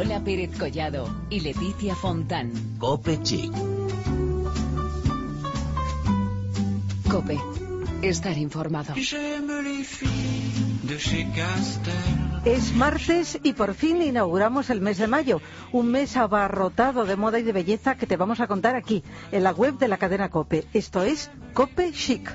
Lola Pérez Collado y Leticia Fontán. Cope Chic. Cope. Estar informado. Es martes y por fin inauguramos el mes de mayo, un mes abarrotado de moda y de belleza que te vamos a contar aquí, en la web de la cadena Cope. Esto es Cope Chic.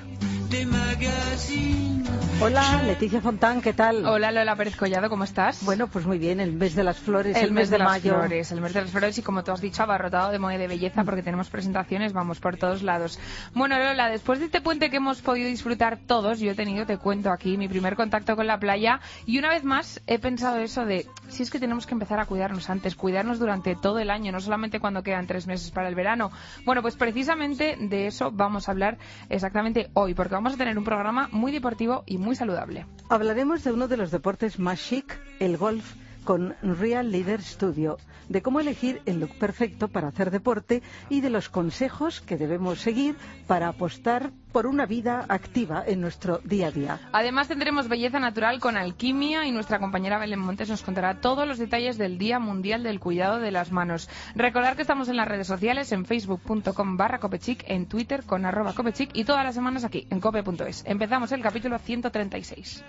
Hola, Leticia Fontán, ¿qué tal? Hola, Lola Pérez Collado, ¿cómo estás? Bueno, pues muy bien, el mes de las flores, el, el mes, de, de las mayo. flores, el mes de las flores y como tú has dicho, abarrotado de moda de belleza porque tenemos presentaciones, vamos por todos lados. Bueno, Lola, después de este puente que hemos podido disfrutar todos, yo he tenido, te cuento aquí, mi primer contacto con la playa y una vez más he pensado eso de, si es que tenemos que empezar a cuidarnos antes, cuidarnos durante todo el año, no solamente cuando quedan tres meses para el verano. Bueno, pues precisamente de eso vamos a hablar exactamente hoy, porque vamos a tener un programa muy deportivo y muy saludable. Hablaremos de uno de los deportes más chic, el golf, con Real Leader Studio, de cómo elegir el look perfecto para hacer deporte y de los consejos que debemos seguir para apostar por una vida activa en nuestro día a día. Además tendremos belleza natural con alquimia y nuestra compañera Belén Montes nos contará todos los detalles del Día Mundial del Cuidado de las Manos. Recordar que estamos en las redes sociales, en facebook.com barra copechic, en twitter con arroba copechic y todas las semanas aquí en cope.es. Empezamos el capítulo 136.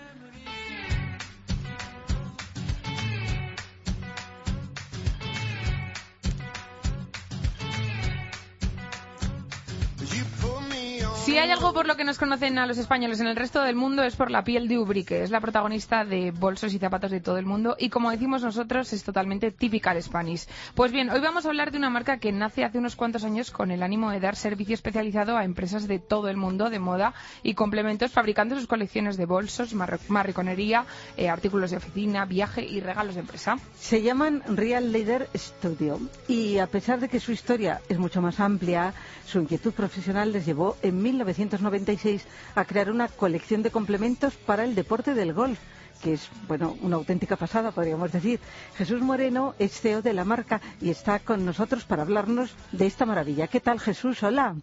Si hay algo por lo que nos conocen a los españoles en el resto del mundo es por la piel de Ubrique. Es la protagonista de bolsos y zapatos de todo el mundo y como decimos nosotros es totalmente typical Spanish. Pues bien, hoy vamos a hablar de una marca que nace hace unos cuantos años con el ánimo de dar servicio especializado a empresas de todo el mundo de moda y complementos fabricando sus colecciones de bolsos, marriconería, eh, artículos de oficina, viaje y regalos de empresa. Se llaman Real Leader Studio y a pesar de que su historia es mucho más amplia, su inquietud profesional les llevó en 1996 a crear una colección de complementos para el deporte del golf que es bueno una auténtica pasada podríamos decir. Jesús Moreno es CEO de la marca y está con nosotros para hablarnos de esta maravilla. ¿Qué tal Jesús? Hola.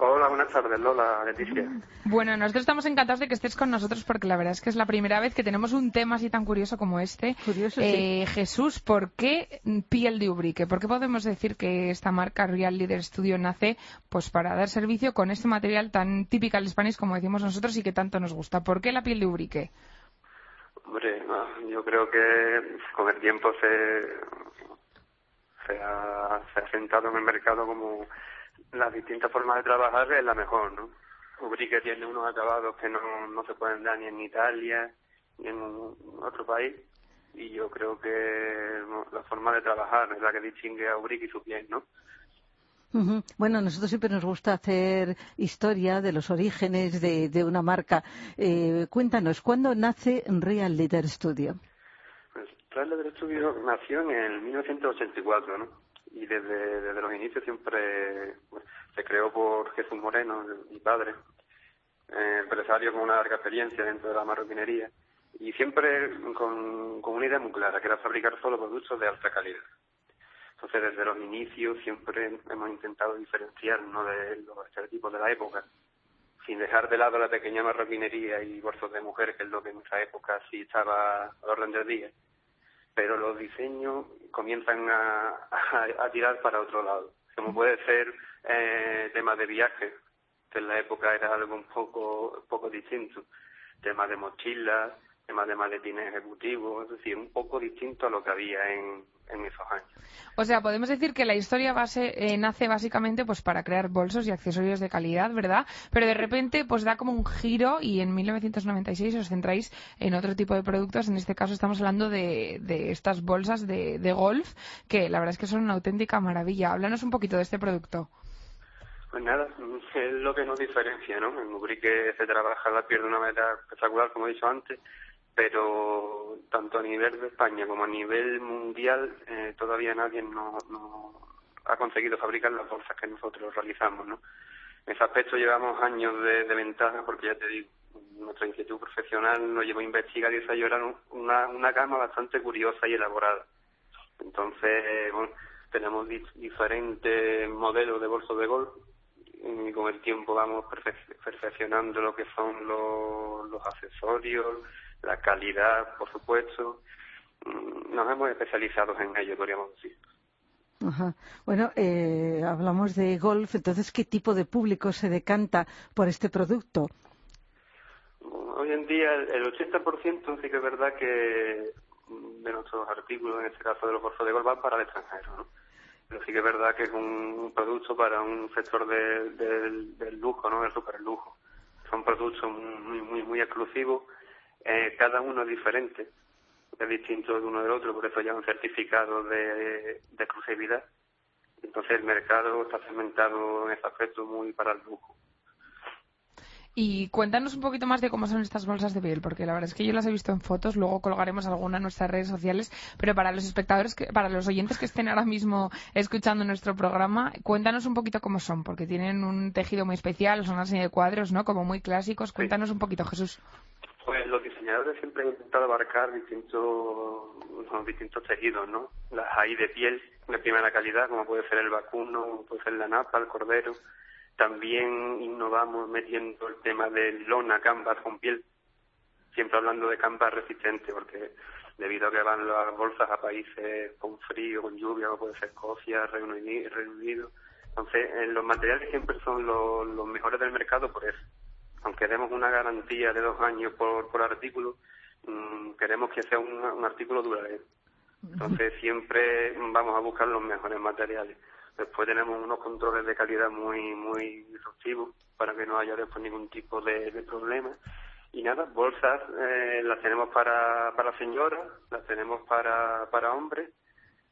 Hola, buenas tardes, Lola, Leticia. Bueno, nosotros estamos encantados de que estés con nosotros porque la verdad es que es la primera vez que tenemos un tema así tan curioso como este. Curioso, eh, Jesús, ¿por qué piel de Ubrique? ¿Por qué podemos decir que esta marca Real Leader Studio nace pues para dar servicio con este material tan típico al Spanish como decimos nosotros y que tanto nos gusta? ¿Por qué la piel de Ubrique? Hombre, no, yo creo que con el tiempo se, se, ha, se ha sentado en el mercado como las distintas formas de trabajar es la mejor, ¿no? Ubrique tiene unos acabados que no, no se pueden dar ni en Italia ni en otro país y yo creo que la forma de trabajar es la que distingue a Ubrique y su piel, ¿no? Uh -huh. Bueno, a nosotros siempre nos gusta hacer historia de los orígenes de, de una marca. Eh, cuéntanos, ¿cuándo nace Real Leader Studio? Pues Real Leader Studio nació en el 1984, ¿no? Y desde, desde los inicios siempre pues, se creó por Jesús Moreno, mi padre, eh, empresario con una larga experiencia dentro de la marroquinería y siempre con, con una idea muy clara, que era fabricar solo productos de alta calidad. Entonces, desde los inicios siempre hemos intentado diferenciarnos de los estereotipos de la época, sin dejar de lado la pequeña marroquinería y bolsos de mujer, que es lo que en nuestra época sí estaba al orden del día pero los diseños comienzan a, a, tirar para otro lado. Como puede ser eh, temas de viaje, que en la época era algo un poco, poco distinto. Temas de mochilas, temas de maletines ejecutivos, es decir, un poco distinto a lo que había en, en esos años. O sea, podemos decir que la historia base eh, nace básicamente pues para crear bolsos y accesorios de calidad, ¿verdad? Pero de repente pues da como un giro y en 1996 os centráis en otro tipo de productos. En este caso estamos hablando de, de estas bolsas de, de golf que la verdad es que son una auténtica maravilla. Háblanos un poquito de este producto. Pues nada, es lo que nos diferencia, ¿no? En Ubrique se trabaja la piel de una manera espectacular, como he dicho antes, pero tanto a nivel de España como a nivel mundial eh, todavía nadie no, no ha conseguido fabricar las bolsas que nosotros realizamos, ¿no? En ese aspecto llevamos años de, ventaja porque ya te digo, nuestra inquietud profesional nos llevó a investigar y desarrollar una, una gama bastante curiosa y elaborada. Entonces, bueno, tenemos di diferentes modelos de bolsos de golf y con el tiempo vamos perfe perfeccionando lo que son los, los accesorios, la calidad, por supuesto, mm, nos hemos especializado en ello, podríamos decir. Ajá. Bueno, eh, hablamos de golf, entonces, ¿qué tipo de público se decanta por este producto? Hoy en día el 80% sí que es verdad que de nuestros artículos, en este caso de los bolsos de golf, van para el extranjero, ¿no? Pero sí que es verdad que es un producto para un sector del lujo, ¿no? Del super lujo. Son productos muy, muy, muy exclusivos, eh, cada uno es diferente es distinto de uno del otro, por eso ya un certificado de, de exclusividad. Entonces el mercado está segmentado en ese aspecto muy para el lujo. Y cuéntanos un poquito más de cómo son estas bolsas de piel, porque la verdad es que yo las he visto en fotos, luego colgaremos alguna en nuestras redes sociales, pero para los espectadores, que, para los oyentes que estén ahora mismo escuchando nuestro programa, cuéntanos un poquito cómo son, porque tienen un tejido muy especial, son una serie de cuadros, ¿no? Como muy clásicos. Cuéntanos un poquito, Jesús. Siempre han intentado abarcar distintos, distintos tejidos, ¿no? Las hay de piel de primera calidad, como puede ser el vacuno, puede ser la napa, el cordero. También innovamos metiendo el tema de lona, canvas con piel, siempre hablando de canvas resistente, porque debido a que van las bolsas a países con frío, con lluvia, como puede ser Escocia, Reino Unido. Entonces, los materiales siempre son los mejores del mercado por eso aunque demos una garantía de dos años por, por artículo, mm, queremos que sea un, artículo duradero. Entonces siempre vamos a buscar los mejores materiales. Después tenemos unos controles de calidad muy muy disruptivos para que no haya después ningún tipo de, problema. Y nada, bolsas eh, las tenemos para, para señoras, las tenemos para, para hombres,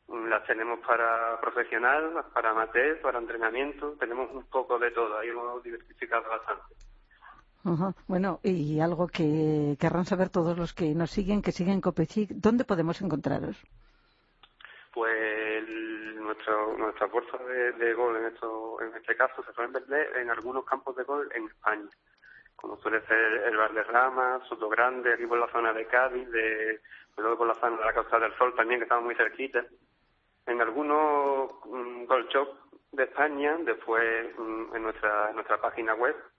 mm, las tenemos para profesional, para amateur, para entrenamiento, tenemos un poco de todo, ahí hemos diversificado bastante. Bueno, y algo que querrán saber todos los que nos siguen, que siguen Copechic, ¿dónde podemos encontraros? Pues nuestro, nuestra fuerza de, gol en, esto, en este caso se suelen vender en algunos campos de gol en España, como suele ser el Bar de Rama, Soto Grande, aquí por la zona de Cádiz, de, luego por la zona de la Costa del Sol también, que estamos muy cerquita. En algunos um, Gold Shop de España, después mm, en nuestra, en nuestra página web, Mm,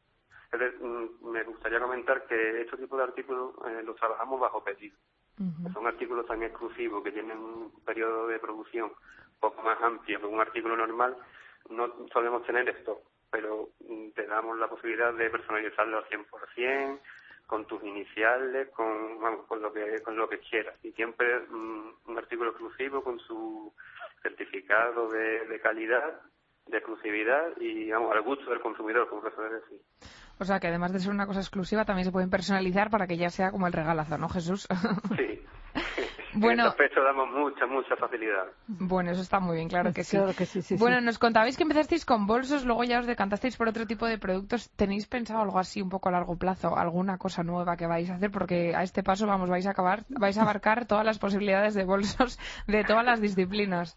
me gustaría comentar que este tipo de artículos eh, los trabajamos bajo pedido. Son artículos tan exclusivos que tienen un periodo de producción un poco más amplio que un artículo normal. No solemos tener esto, pero mm, te damos la posibilidad de personalizarlo al 100%, con tus iniciales, con, con lo que con lo que quieras. Y siempre mm, un artículo exclusivo con su certificado de, de calidad, de exclusividad y vamos, al gusto del consumidor, como se suele decir. O sea, que además de ser una cosa exclusiva, también se pueden personalizar para que ya sea como el regalazo, ¿no, Jesús? Sí. bueno, en este damos mucha, mucha facilidad. Bueno, eso está muy bien, claro que sí. Claro que sí, sí bueno, nos contabais que empezasteis con bolsos, luego ya os decantasteis por otro tipo de productos. ¿Tenéis pensado algo así un poco a largo plazo? ¿Alguna cosa nueva que vais a hacer? Porque a este paso, vamos, vais a acabar, vais a abarcar todas las posibilidades de bolsos de todas las disciplinas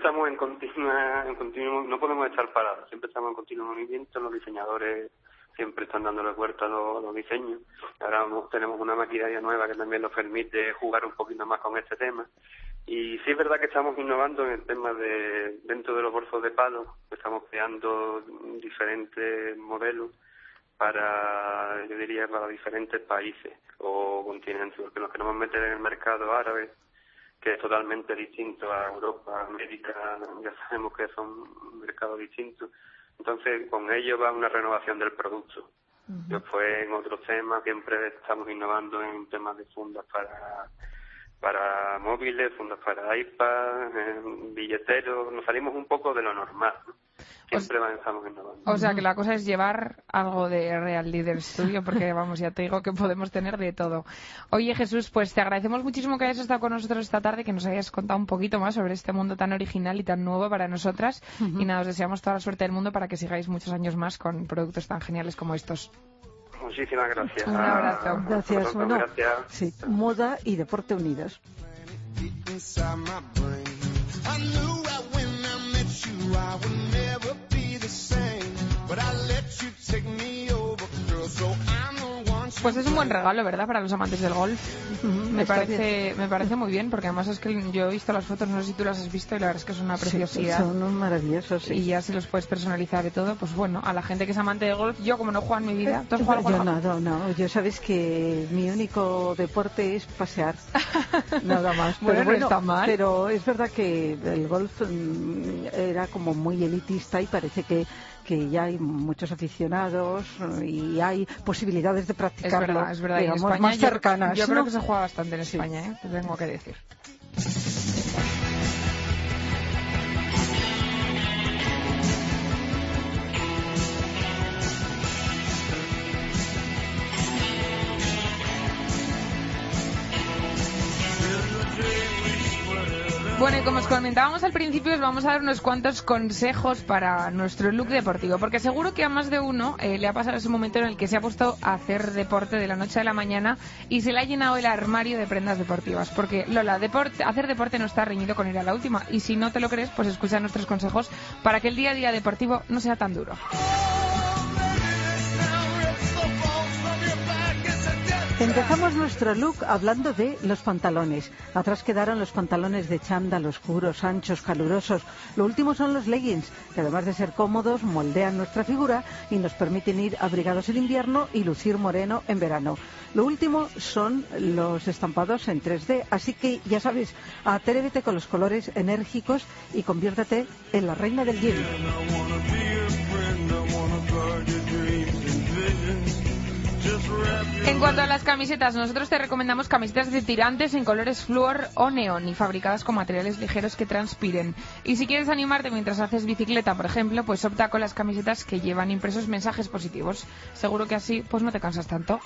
estamos en continua, en continuo, no podemos estar parados, siempre estamos en continuo movimiento, los diseñadores siempre están dándole puerta a los, diseños. Ahora tenemos una maquinaria nueva que también nos permite jugar un poquito más con este tema. Y sí es verdad que estamos innovando en el tema de, dentro de los bolsos de palo, estamos creando diferentes modelos para, yo diría, para diferentes países o continentes, porque nos queremos meter en el mercado árabe que es totalmente distinto a Europa, América, ya sabemos que son mercados distintos. Entonces, con ello va una renovación del producto. Después, en otros temas, siempre estamos innovando en temas de fundas para para móviles, fundas para iPad, billeteros, nos salimos un poco de lo normal. Siempre avanzamos innovando. O sea que la cosa es llevar algo de Real Leader Studio, porque vamos, ya te digo que podemos tener de todo. Oye Jesús, pues te agradecemos muchísimo que hayas estado con nosotros esta tarde, que nos hayas contado un poquito más sobre este mundo tan original y tan nuevo para nosotras. Y nada, os deseamos toda la suerte del mundo para que sigáis muchos años más con productos tan geniales como estos. Muchísimas gracias. Un abrazo. Gracias. Bueno, Sí, moda y deporte unidos. Pues es un buen regalo, ¿verdad? Para los amantes del golf. me, parece, me parece muy bien, porque además es que yo he visto las fotos, no sé si tú las has visto, y la verdad es que es una preciosidad. son maravillosos, Y ya si los puedes personalizar y todo, pues bueno, a la gente que es amante del golf, yo como no juego en mi vida, ¿tú has jugado Yo no, no, yo sabes que mi único deporte es pasear, nada más. Pero bueno, está mal. Pero es verdad que el golf mm, era como muy elitista y parece que que ya hay muchos aficionados y hay posibilidades de practicarlo, es verdad, es verdad. más cercanas. Yo, creo que se juega bastante en España, ¿eh? tengo que decir. Bueno, y como os comentábamos al principio, os vamos a dar unos cuantos consejos para nuestro look deportivo, porque seguro que a más de uno eh, le ha pasado ese momento en el que se ha puesto a hacer deporte de la noche a la mañana y se le ha llenado el armario de prendas deportivas. Porque, Lola, deporte, hacer deporte no está reñido con ir a la última. Y si no te lo crees, pues escucha nuestros consejos para que el día a día deportivo no sea tan duro. Empezamos nuestro look hablando de los pantalones. Atrás quedaron los pantalones de chándal oscuros, anchos, calurosos. Lo último son los leggings, que además de ser cómodos, moldean nuestra figura y nos permiten ir abrigados en invierno y lucir moreno en verano. Lo último son los estampados en 3D. Así que ya sabes, atrévete con los colores enérgicos y conviértete en la reina del gym. En cuanto a las camisetas, nosotros te recomendamos camisetas de tirantes en colores flúor o neón y fabricadas con materiales ligeros que transpiren. Y si quieres animarte mientras haces bicicleta, por ejemplo, pues opta con las camisetas que llevan impresos mensajes positivos. Seguro que así pues no te cansas tanto.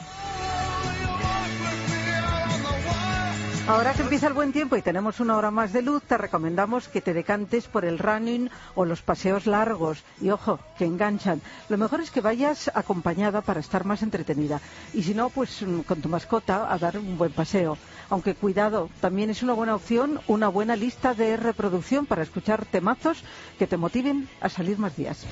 Ahora que empieza el buen tiempo y tenemos una hora más de luz, te recomendamos que te decantes por el running o los paseos largos. Y ojo, que enganchan. Lo mejor es que vayas acompañada para estar más entretenida. Y si no, pues mm, con tu mascota a dar un buen paseo. Aunque cuidado, también es una buena opción una buena lista de reproducción para escuchar temazos que te motiven a salir más días.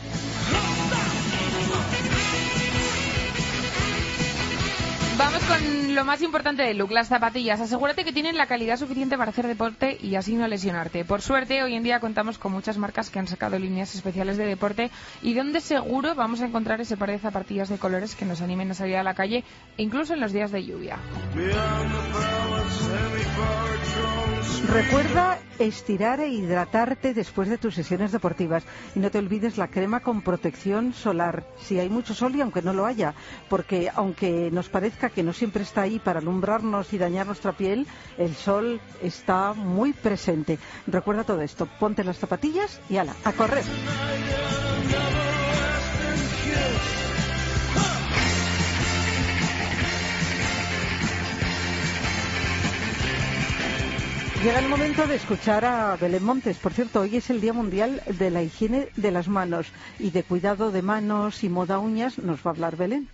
Vamos con lo más importante del look, las zapatillas. Asegúrate que tienen la calidad suficiente para hacer deporte y así no lesionarte. Por suerte, hoy en día contamos con muchas marcas que han sacado líneas especiales de deporte y donde seguro vamos a encontrar ese par de zapatillas de colores que nos animen a salir a la calle, incluso en los días de lluvia. Recuerda estirar e hidratarte después de tus sesiones deportivas y no te olvides la crema con protección solar si hay mucho sol y aunque no lo haya, porque aunque nos parezca que no siempre está ahí para alumbrarnos y dañar nuestra piel, el sol está muy presente. Recuerda todo esto, ponte las zapatillas y ala, a correr. Llega el momento de escuchar a Belén Montes. Por cierto, hoy es el Día Mundial de la Higiene de las Manos y de cuidado de manos y moda uñas nos va a hablar Belén.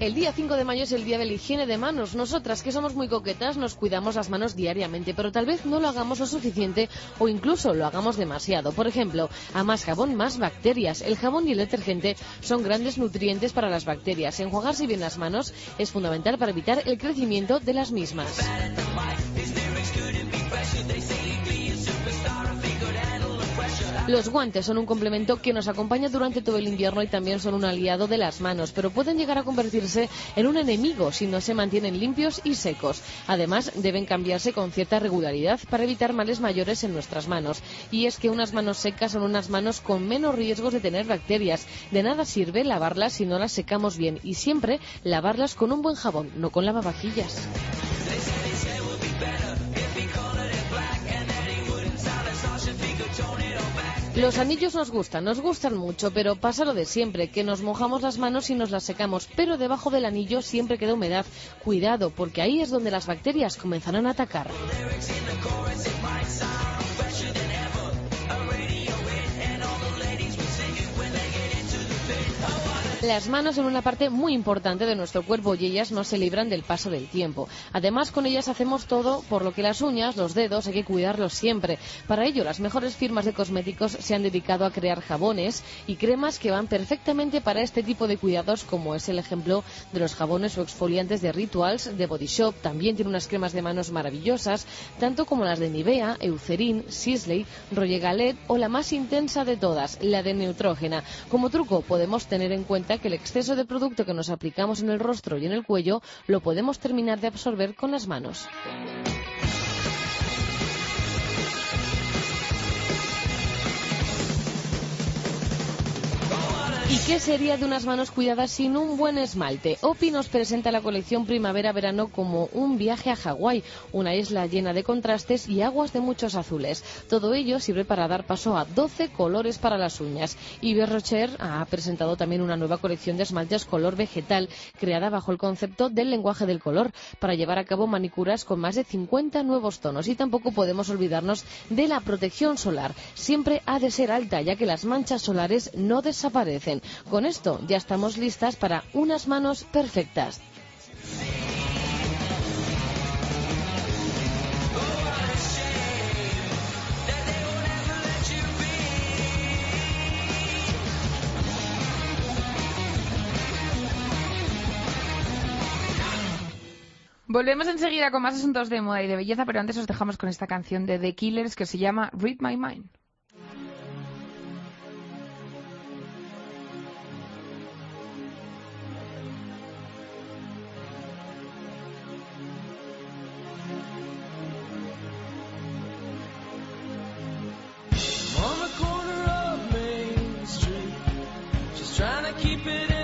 El día 5 de mayo es el día de la higiene de manos. Nosotras, que somos muy coquetas, nos cuidamos las manos diariamente, pero tal vez no lo hagamos lo suficiente o incluso lo hagamos demasiado. Por ejemplo, a más jabón, más bacterias. El jabón y el detergente son grandes nutrientes para las bacterias. Enjuagarse bien las manos es fundamental para evitar el crecimiento de las mismas. Los guantes son un complemento que nos acompaña durante todo el invierno y también son un aliado de las manos, pero pueden llegar a convertirse en un enemigo si no se mantienen limpios y secos. Además, deben cambiarse con cierta regularidad para evitar males mayores en nuestras manos. Y es que unas manos secas son unas manos con menos riesgos de tener bacterias. De nada sirve lavarlas si no las secamos bien y siempre lavarlas con un buen jabón, no con lavavajillas. Los anillos nos gustan, nos gustan mucho, pero pasa lo de siempre, que nos mojamos las manos y nos las secamos, pero debajo del anillo siempre queda humedad. Cuidado, porque ahí es donde las bacterias comenzarán a atacar. Las manos son una parte muy importante de nuestro cuerpo y ellas no se libran del paso del tiempo. Además, con ellas hacemos todo, por lo que las uñas, los dedos, hay que cuidarlos siempre. Para ello, las mejores firmas de cosméticos se han dedicado a crear jabones y cremas que van perfectamente para este tipo de cuidados, como es el ejemplo de los jabones o exfoliantes de Rituals, de Body Shop. También tiene unas cremas de manos maravillosas, tanto como las de Nivea, Eucerin, Sisley, Roger Galet o la más intensa de todas, la de Neutrógena. Como truco, podemos tener en cuenta que el exceso de producto que nos aplicamos en el rostro y en el cuello lo podemos terminar de absorber con las manos. ¿Y qué sería de unas manos cuidadas sin un buen esmalte? Opi nos presenta la colección Primavera-Verano como un viaje a Hawái, una isla llena de contrastes y aguas de muchos azules. Todo ello sirve para dar paso a 12 colores para las uñas. Yves Rocher ha presentado también una nueva colección de esmaltes color vegetal, creada bajo el concepto del lenguaje del color, para llevar a cabo manicuras con más de 50 nuevos tonos. Y tampoco podemos olvidarnos de la protección solar. Siempre ha de ser alta, ya que las manchas solares no desaparecen. Con esto ya estamos listas para unas manos perfectas. Volvemos enseguida con más asuntos de moda y de belleza, pero antes os dejamos con esta canción de The Killers que se llama Read My Mind. Keep it in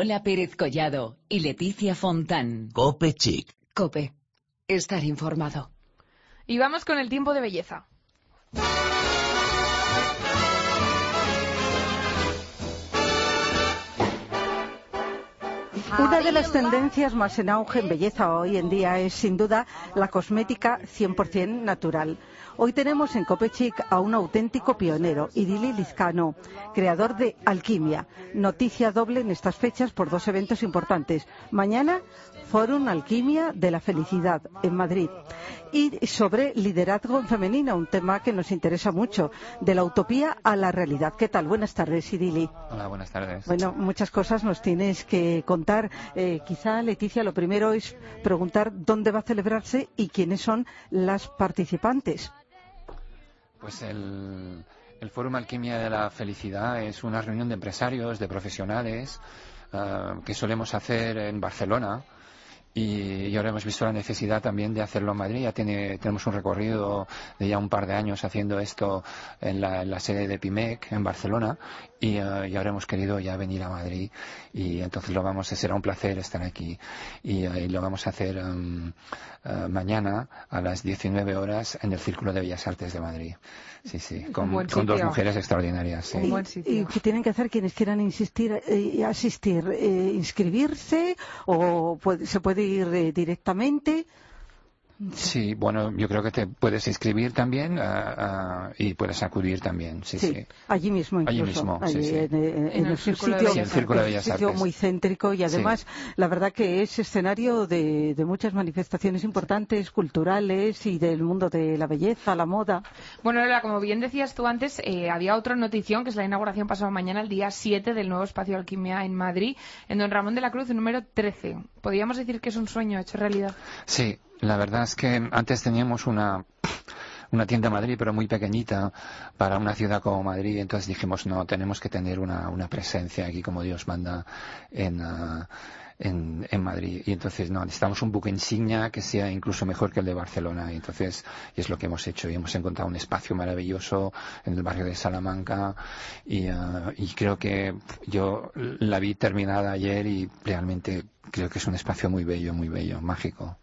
Lola Pérez Collado y Leticia Fontán. Cope Chic. Cope. Estar informado. Y vamos con el tiempo de belleza. Una de las tendencias más en auge en belleza hoy en día es sin duda la cosmética 100% natural. Hoy tenemos en Copechic a un auténtico pionero, Idili Lizcano, creador de Alquimia. Noticia doble en estas fechas por dos eventos importantes. Mañana, Fórum Alquimia de la Felicidad en Madrid. Y sobre liderazgo en femenino, un tema que nos interesa mucho, de la utopía a la realidad. ¿Qué tal? Buenas tardes, Idili. Hola, buenas tardes. Bueno, muchas cosas nos tienes que contar. Eh, quizá, Leticia, lo primero es preguntar dónde va a celebrarse y quiénes son las participantes. Pues el, el Fórum Alquimia de la Felicidad es una reunión de empresarios, de profesionales, ah, que solemos hacer en Barcelona. Y, ahora hemos visto la necesidad también de hacerlo en Madrid. Ya tiene, tenemos un recorrido de ya un par de años haciendo esto en la, sede de PIMEC en Barcelona y, eh, y ahora hemos querido ya venir a Madrid y entonces lo vamos a será un placer estar aquí y, eh, lo vamos a hacer em, eh, mañana a las 19 horas en el Círculo de Bellas Artes de Madrid. Sí, sí, con, dos mujeres extraordinarias. sí. Un buen ¿Y qué tienen que hacer quienes quieran insistir eh, y asistir? Eh, ¿Inscribirse o puede- se puede ir eh, directamente? Sí, bueno, yo creo que te puedes inscribir también ah, ah, y puedes acudir también, sí, sí. allí mismo incluso. Allí mismo, sí, allí sí. En, en- En el un Círculo de sitio, Bellas Sí, el Círculo de sitio Artes. muy céntrico y además la verdad que es escenario de, de muchas manifestaciones importantes, culturales y del mundo de la belleza, la moda. Bueno, Lola, como bien decías tú antes, eh, había otra notición, que es la inauguración pasado mañana, el día 7 del nuevo espacio Alquimia en Madrid, en Don Ramón de la Cruz, número 13. ¿Podríamos decir que es un sueño hecho realidad? Sí, la verdad es que antes teníamos una, una tienda en Madrid, pero muy pequeñita para una ciudad como Madrid. Entonces dijimos, no, tenemos que tener una, una presencia aquí como Dios manda en, ah, en, en Madrid. Y entonces, no, necesitamos un buque insignia que sea incluso mejor que el de Barcelona. Y entonces, y es lo que hemos hecho. Y hemos encontrado un espacio maravilloso en el barrio de Salamanca. Y, ah, y creo que yo la vi terminada ayer y realmente creo que es un espacio muy bello, muy bello, mágico.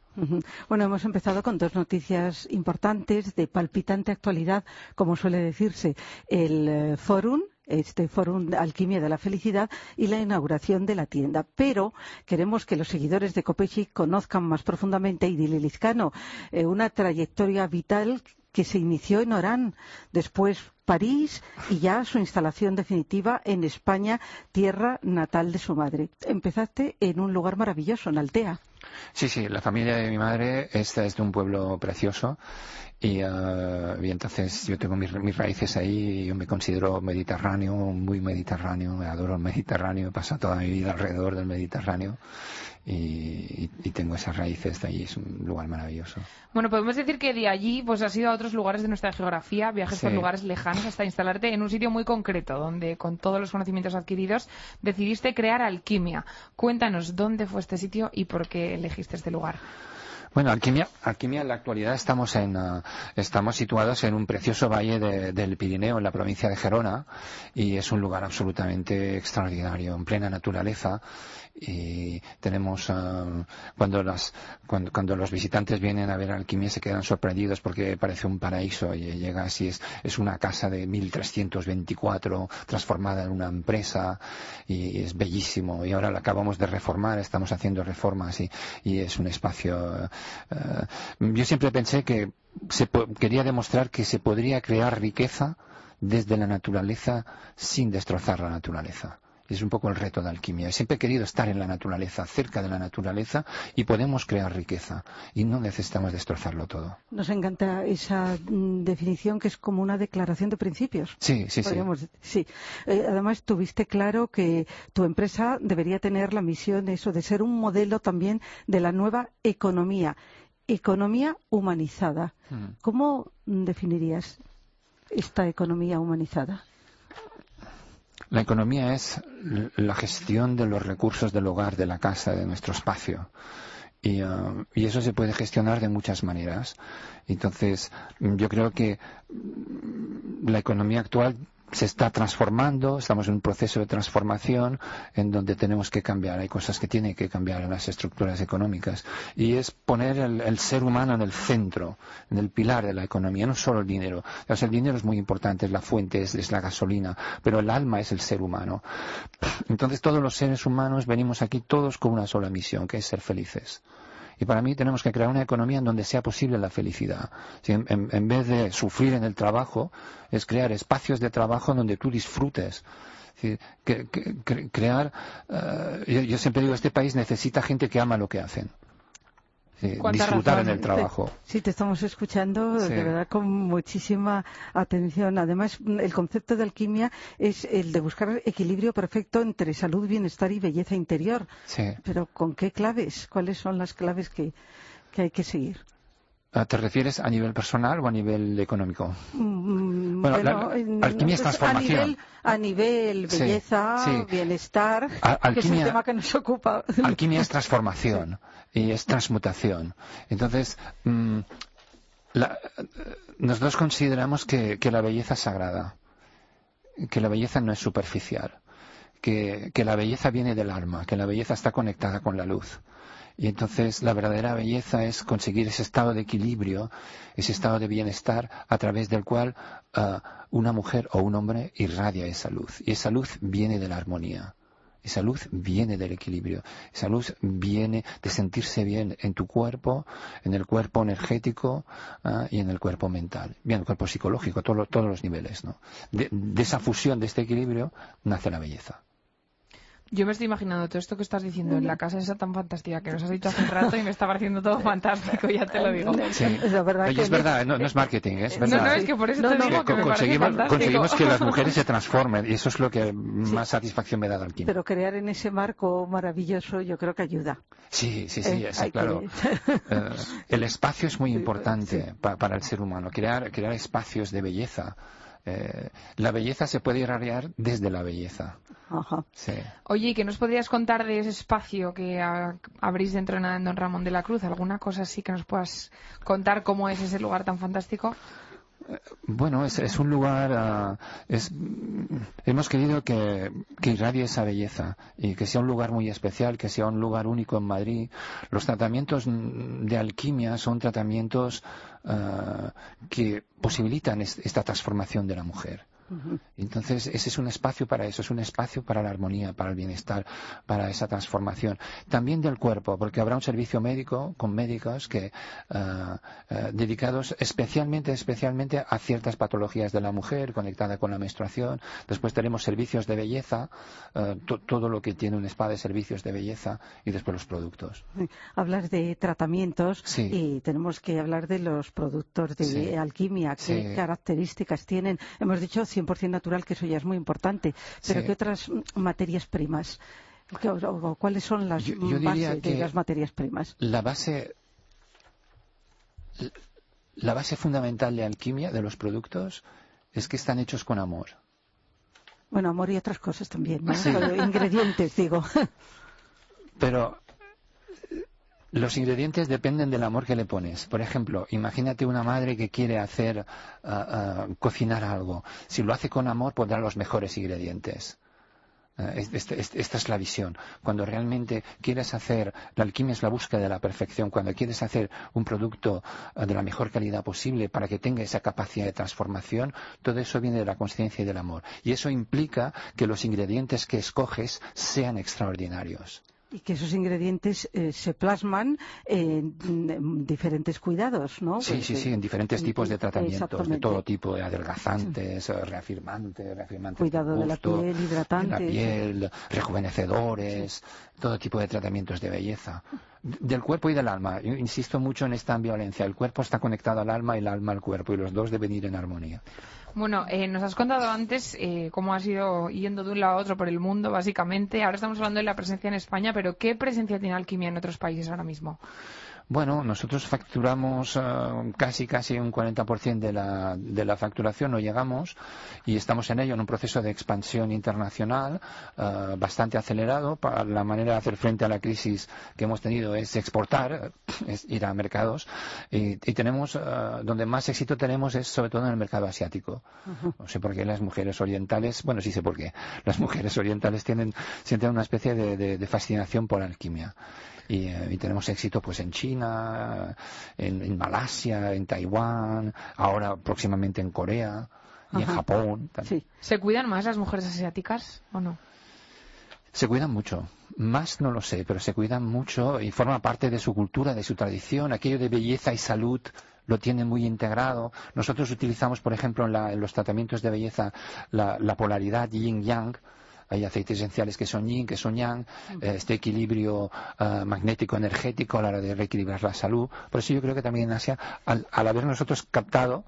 Bueno, hemos empezado con dos noticias importantes de palpitante actualidad, como suele decirse, el eh, Fórum este Fórum Alquimia de la Felicidad y la inauguración de la tienda. Pero queremos que los seguidores de Copechic conozcan más profundamente a Idili Lizcano, eh, una trayectoria vital que se inició en Orán, después París y ya su instalación definitiva en España, tierra natal de su madre. Empezaste en un lugar maravilloso, en Altea. Sí, sí, la familia de mi madre esta es de un pueblo precioso y, y entonces yo tengo mis, raíces ahí yo me considero mediterráneo, muy mediterráneo, me adoro el Mediterráneo, he pasado toda mi vida alrededor del Mediterráneo y, y- tengo esas raíces de allí, es un lugar maravilloso. Bueno, podemos decir que de allí pues has ido a otros lugares de nuestra geografía, viajes por lugares lejanos hasta instalarte en un sitio muy concreto, donde con todos los conocimientos adquiridos decidiste crear alquimia. Cuéntanos dónde fue este sitio y por qué elegiste este lugar. Bueno, Alquimia, Alquimia en la actualidad estamos en ah, estamos situados en un precioso valle de- del Pirineo, en la provincia de Gerona, y es un lugar absolutamente extraordinario, en plena naturaleza. Y tenemos ah, cuando las cuando, los visitantes vienen a ver Alquimia se quedan sorprendidos porque parece un paraíso y llega así es es una casa de 1324 transformada en una empresa y es bellísimo y ahora la acabamos de reformar estamos haciendo reformas y, y es un espacio yo siempre pensé que se quería demostrar que se podría crear riqueza desde la naturaleza sin destrozar la naturaleza. Es un poco el reto de alquimia. Siempre he querido estar en la naturaleza, cerca de la naturaleza, y podemos crear riqueza. Y no necesitamos destrozarlo todo. Nos encanta esa mm, definición que es como una declaración de principios. Sí, sí, sí. Podríamos de- sí. Eh, además, tuviste claro que tu empresa debería tener la misión eso de ser un modelo también de la nueva economía, economía humanizada. Mm. ¿Cómo mm, definirías esta economía humanizada? La economía es la gestión de los recursos del hogar, de la casa, de nuestro espacio. Y, eh, y eso se puede gestionar de muchas maneras. Entonces, yo creo que la economía actual se está transformando, estamos en un proceso de transformación en donde tenemos que cambiar. Hay cosas que tienen que cambiar en las estructuras económicas. Y es poner el, ser humano en el centro, en el pilar de la economía, no solo el dinero. El dinero es muy importante, es la fuente, es, es la gasolina, pero el alma es el ser humano. Entonces todos los seres humanos venimos aquí todos con una sola misión, que es ser felices. Y para mí tenemos que crear una economía en donde sea posible la felicidad. Si en, en- en vez de sufrir en el trabajo, es crear espacios de trabajo donde tú disfrutes. Crear, eh, yo, yo siempre digo, este país necesita gente que ama lo que hacen. Disfrutar razón. en el trabajo. Sí, te estamos escuchando Sí. de verdad con muchísima atención. Además, el concepto de alquimia es el de buscar equilibrio perfecto entre salud, bienestar y belleza interior. Sí. Pero ¿con qué claves? ¿Cuáles son las claves que, que hay que seguir? Ah, ¿Te refieres a nivel personal o a nivel económico? Mm, Bueno, la- en- alquimia es pues, transformación. A nivel, a nivel Sí, belleza, sí. bienestar, A- que es el alquimia- tema que nos ocupa. Alquimia es transformación y es transmutación. Entonces, mm, la- nosotros consideramos que, que la belleza es sagrada, que la belleza no es superficial, que, que la belleza viene del alma, que la belleza está conectada con la luz. Y entonces la verdadera belleza es conseguir ese estado de equilibrio, ese estado de bienestar a través del cual ah, una mujer o un hombre irradia esa luz. Y esa luz viene de la armonía. Esa luz viene del equilibrio. Esa luz viene de sentirse bien en tu cuerpo, en el cuerpo energético ah, y en el cuerpo mental. Bien, el cuerpo psicológico, todos los niveles. ¿no? De, de esa fusión, de este equilibrio, nace la belleza. Yo me estoy imaginando todo esto que estás diciendo en la casa esa tan fantástica que nos has dicho hace un rato y me está pareciendo todo fantástico, ya te lo digo. Sí. La verdad Oye, que es verdad, no, no es marketing, es No, verdad. no, es que por eso No, te no, digo que me conseguimos, conseguimos que las mujeres se transformen y eso es lo que más satisfacción me da alquimia. Pero crear en ese marco maravilloso yo creo que ayuda. Sí, sí, sí, Eh, sí, claro. que- Eh, el espacio es muy importante sí. pa- para el ser humano, crear, crear espacios de belleza. Eh, la belleza se puede irradiar desde la belleza. Ajá. Sí. Oye, ¿y qué nos podrías contar de ese espacio que ah, abrís dentro de nada en Don Ramón de la Cruz? ¿Alguna cosa así que nos puedas contar cómo es ese lugar tan fantástico? Bueno, es, es un lugar, ah, hemos querido que, que irradie esa belleza y que sea un lugar muy especial, que sea un lugar único en Madrid. Los tratamientos de alquimia son tratamientos ah, que posibilitan es- esta transformación de la mujer. Entonces, ese es un espacio para eso, es un espacio para la armonía, para el bienestar, para esa transformación. También del cuerpo, porque habrá un servicio médico con médicos que ah, dedicados especialmente, especialmente a ciertas patologías de la mujer, conectada con la menstruación. Después tenemos servicios de belleza, ah, to- todo lo que tiene un spa de servicios de belleza y después los productos. Hablas de tratamientos Sí. y tenemos que hablar de los productos de Sí. alquimia, qué Sí. características tienen. Hemos dicho 100% natural, que eso ya es muy importante, pero Sí. ¿qué otras materias primas? ¿Qué- o- o ¿Cuáles son las Yo- yo bases de las materias primas? La base, la base fundamental de alquimia de los productos es que están hechos con amor. Bueno, amor y otras cosas también, ¿no? Sí. Ingredientes, digo. Pero los ingredientes dependen del amor que le pones. Por ejemplo, imagínate una madre que quiere hacer, ah, ah, cocinar algo. Si lo hace con amor, pondrá los mejores ingredientes. Es- este- este- esta es la visión. Cuando realmente quieres hacer, la alquimia es la búsqueda de la perfección. Cuando quieres hacer un producto ah, de la mejor calidad posible para que tenga esa capacidad de transformación, todo eso viene de la conciencia y del amor. Y eso implica que los ingredientes que escoges sean extraordinarios. Y que esos ingredientes eh, se plasman en, diferentes cuidados, ¿no? Sí, Pues, sí, eh, sí, en diferentes tipos de tratamientos, de todo tipo, de adelgazantes, eh, reafirmantes, reafirmantes Cuidado de la piel, hidratantes. de la piel, rejuvenecedores, todo tipo de tratamientos de belleza. Del cuerpo y del alma. Yo insisto mucho en esta ambivalencia. El cuerpo está conectado al alma y el alma al cuerpo, y los dos deben ir en armonía. Bueno, eh, nos has contado antes eh, cómo has ido yendo de un lado a otro por el mundo, básicamente. Ahora estamos hablando de la presencia en España, pero ¿qué presencia tiene alquimia en otros países ahora mismo? Bueno, nosotros facturamos eh, casi casi un 40% de la, de la facturación, no llegamos, y estamos en ello en un proceso de expansión internacional eh, bastante acelerado. Para la manera de hacer frente a la crisis que hemos tenido es exportar, es ir a mercados, y, y tenemos, eh, donde más éxito tenemos es sobre todo en el mercado asiático. No sé por qué las mujeres orientales, bueno, sí sé por qué, las mujeres orientales tienen, sienten una especie de, de- de fascinación por la alquimia. Y, eh, y tenemos éxito pues en China, en, en Malasia, en Taiwán, ahora próximamente en Corea y en. Japón. Sí. ¿Se cuidan más las mujeres asiáticas o no? Se cuidan mucho. Más no lo sé, pero se cuidan mucho y forma parte de su cultura, de su tradición. Aquello de belleza y salud lo tienen muy integrado. Nosotros utilizamos, por ejemplo, en, la- en los tratamientos de belleza la, la polaridad yin-yang. Hay aceites esenciales que son yin, que son yang, eh, este equilibrio eh, magnético-energético a la hora de reequilibrar la salud. Por eso yo creo que también en Asia, al, al haber nosotros captado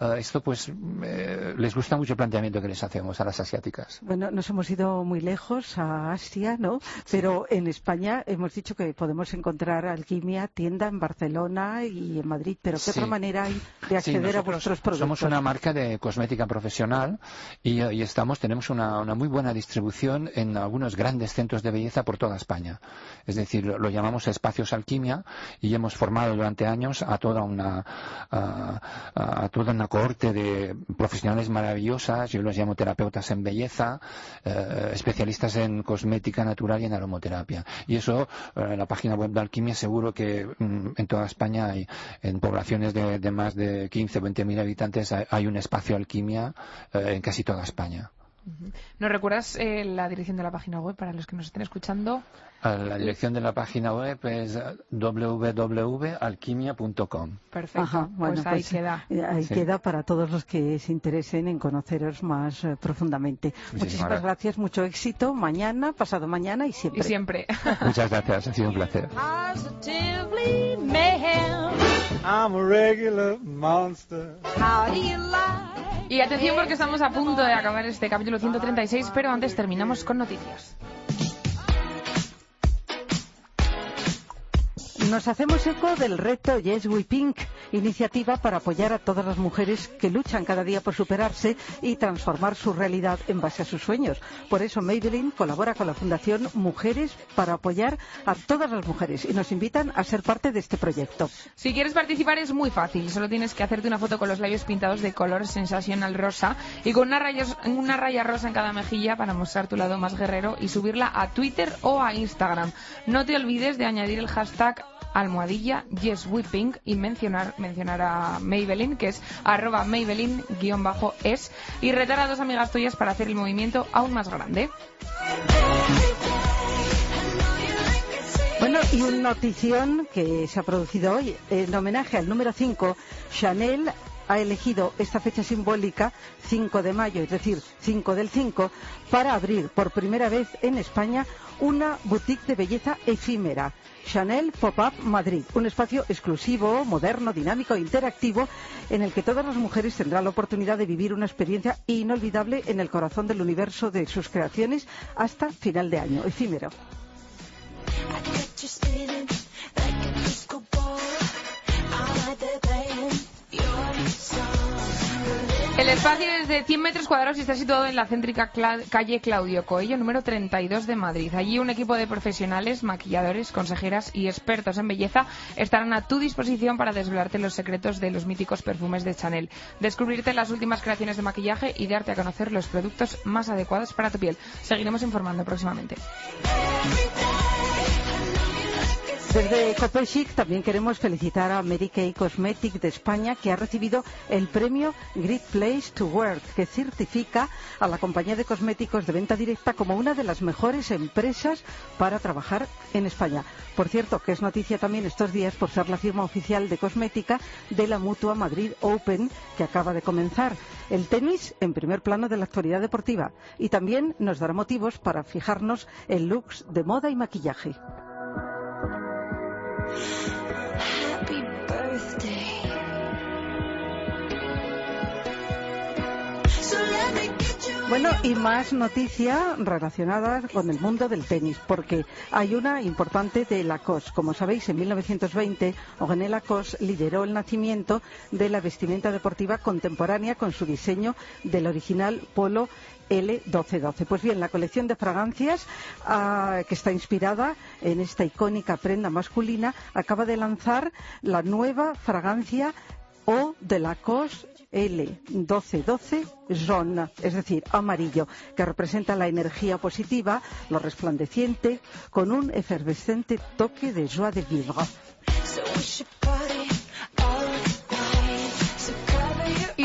eh, esto, pues eh, les gusta mucho el planteamiento que les hacemos a las asiáticas. Bueno, nos hemos ido muy lejos a Asia, ¿no? Pero en España hemos dicho que podemos encontrar alquimia, tienda en Barcelona y en Madrid. Pero ¿qué Sí. otra manera hay de Sí, acceder a vuestros productos? Somos una marca de cosmética profesional y, y estamos, tenemos una, una muy buena distribución en algunos grandes centros de belleza por toda España. Es decir, lo, lo llamamos espacios alquimia y hemos formado durante años a toda una, a- a toda una cohorte de profesionales maravillosas, yo los llamo terapeutas en belleza, eh, especialistas en cosmética natural y en aromoterapia. Y eso, eh, en la página web de Alquimia seguro que mm, en toda España hay, en poblaciones de, de más de 15 o 20 mil habitantes hay, hay un espacio Alquimia eh, en casi toda España. ¿Nos recuerdas eh, la dirección de la página web para los que nos estén escuchando? Eh, La dirección de la página web es www.alquimia.com. Perfecto. Ajá, bueno, pues ahí pues, queda. eh, Ahí Sí. queda para todos los que se interesen en conoceros más eh, profundamente. Muchísimas gracias. gracias, mucho éxito mañana, pasado mañana y siempre. Y siempre. Muchas gracias, ha sido un placer. I'm a regular monster. How do you like? Y atención porque estamos a punto de acabar este capítulo 136, pero antes terminamos con noticias. Nos hacemos eco del reto Yes We Pink, iniciativa para apoyar a todas las mujeres que luchan cada día por superarse y transformar su realidad en base a sus sueños. Por eso Maybelline colabora con la Fundación Mujeres para apoyar a todas las mujeres y nos invitan a ser parte de este proyecto. Si quieres participar es muy fácil, solo tienes que hacerte una foto con los labios pintados de color sensacional rosa y con una raya, una rosa en cada mejilla para mostrar tu lado más guerrero y subirla a Twitter o a Instagram. No te olvides de añadir el hashtag almohadilla YesWePink y mencionar, mencionar a Maybelline, que es arroba Maybelline-es y retar a dos amigas tuyas para hacer el movimiento aún más grande. Bueno, y una notición que se ha producido hoy. En homenaje al número 5, Chanel ha elegido esta fecha simbólica, 5 de mayo, es decir, 5 del 5, para abrir por primera vez en España una boutique de belleza efímera. Chanel Pop-Up Madrid, un espacio exclusivo, moderno, dinámico e interactivo en el que todas las mujeres tendrán la oportunidad de vivir una experiencia inolvidable en el corazón del universo de sus creaciones hasta final de año. Efímero. El espacio es de 100 metros cuadrados y está situado en la céntrica calle Claudio Coello, número 32 de Madrid. Allí un equipo de profesionales, maquilladores, consejeras y expertos en belleza estarán a tu disposición para desvelarte los secretos de los míticos perfumes de Chanel, descubrirte las últimas creaciones de maquillaje y darte a conocer los productos más adecuados para tu piel. Seguiremos informando próximamente. Desde Copechic también queremos felicitar a Mary Kay Cosmetic de España que ha recibido el premio Great Place to Work que certifica a la compañía de cosméticos de venta directa como una de las mejores empresas para trabajar en España. Por cierto, que es noticia también estos días por ser la firma oficial de cosmética de la Mutua Madrid Open que acaba de comenzar. El tenis en primer plano de la actualidad deportiva y también nos dará motivos para fijarnos en looks de moda y maquillaje. Bueno, y más noticias relacionadas con el mundo del tenis, porque hay una importante de Lacoste. Como sabéis, en 1920, René Lacoste lideró el nacimiento de la vestimenta deportiva contemporánea con su diseño del original polo L1212. Pues bien, la colección de fragancias ah, que está inspirada en esta icónica prenda masculina acaba de lanzar la nueva fragancia O de Lacoste L1212 jaune, es decir, amarillo, que representa la energía positiva, lo resplandeciente, con un efervescente toque de joie de vivre.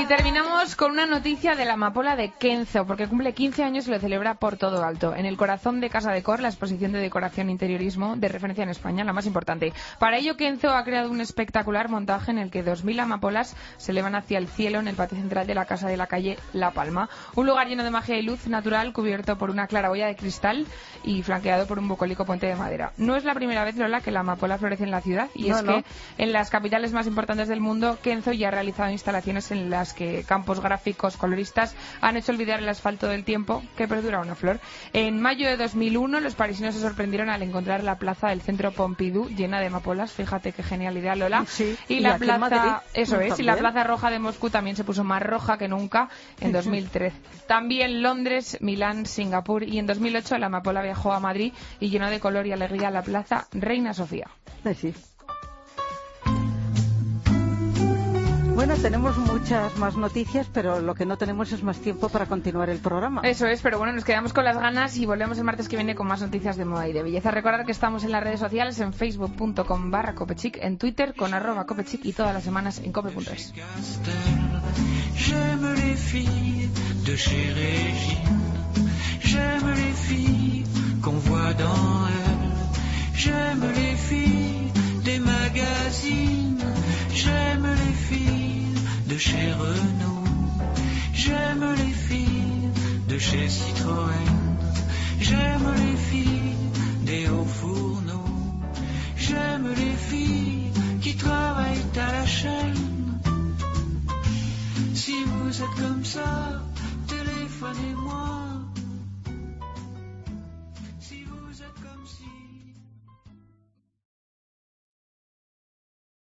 Terminamos con una noticia de la amapola de Kenzo, porque cumple 15 años y lo celebra por todo alto. En el corazón de Casa Decor, la exposición de decoración e interiorismo de referencia en España, la más importante. Para ello, Kenzo ha creado un espectacular montaje en el que 2.000 amapolas se elevan hacia el cielo en el patio central de la casa de la calle La Palma. Un lugar lleno de magia y luz natural, cubierto por una claraboya de cristal y flanqueado por un bucólico puente de madera. No es la primera vez, Lola, que la amapola florece en la ciudad, y No, es no. que en las capitales más importantes del mundo, Kenzo ya ha realizado instalaciones en las que campos gráficos coloristas han hecho olvidar el asfalto del tiempo que perdura una flor. En mayo de 2001, los parisinos se sorprendieron al encontrar la plaza del centro Pompidou llena de amapolas. Fíjate qué genialidad, Lola. Sí, y, y la plaza, eso es, y la plaza roja de Moscú también se puso más roja que nunca en 2003. También Londres, Milán, Singapur y en 2008 la amapola viajó a Madrid y llenó de color y alegría la plaza Reina Sofía. Sí. Bueno, tenemos muchas más noticias, pero lo que no tenemos es más tiempo para continuar el programa. Eso es, pero bueno, nos quedamos con las ganas y volvemos el martes que viene con más noticias de moda y de belleza. Recordar que estamos en las redes sociales, en facebook.com barra copechic, en twitter con arroba copechic y todas las semanas en cope.es. J'aime les filles de chez Régine. J'aime les filles qu'on voit dans elle. J'aime les filles des magazines. J'aime les filles chez Renault. J'aime les filles de chez Citroën. J'aime les filles des hauts fourneaux. J'aime les filles qui travaillent à la chaîne. Si vous êtes comme ça, téléphonez-moi.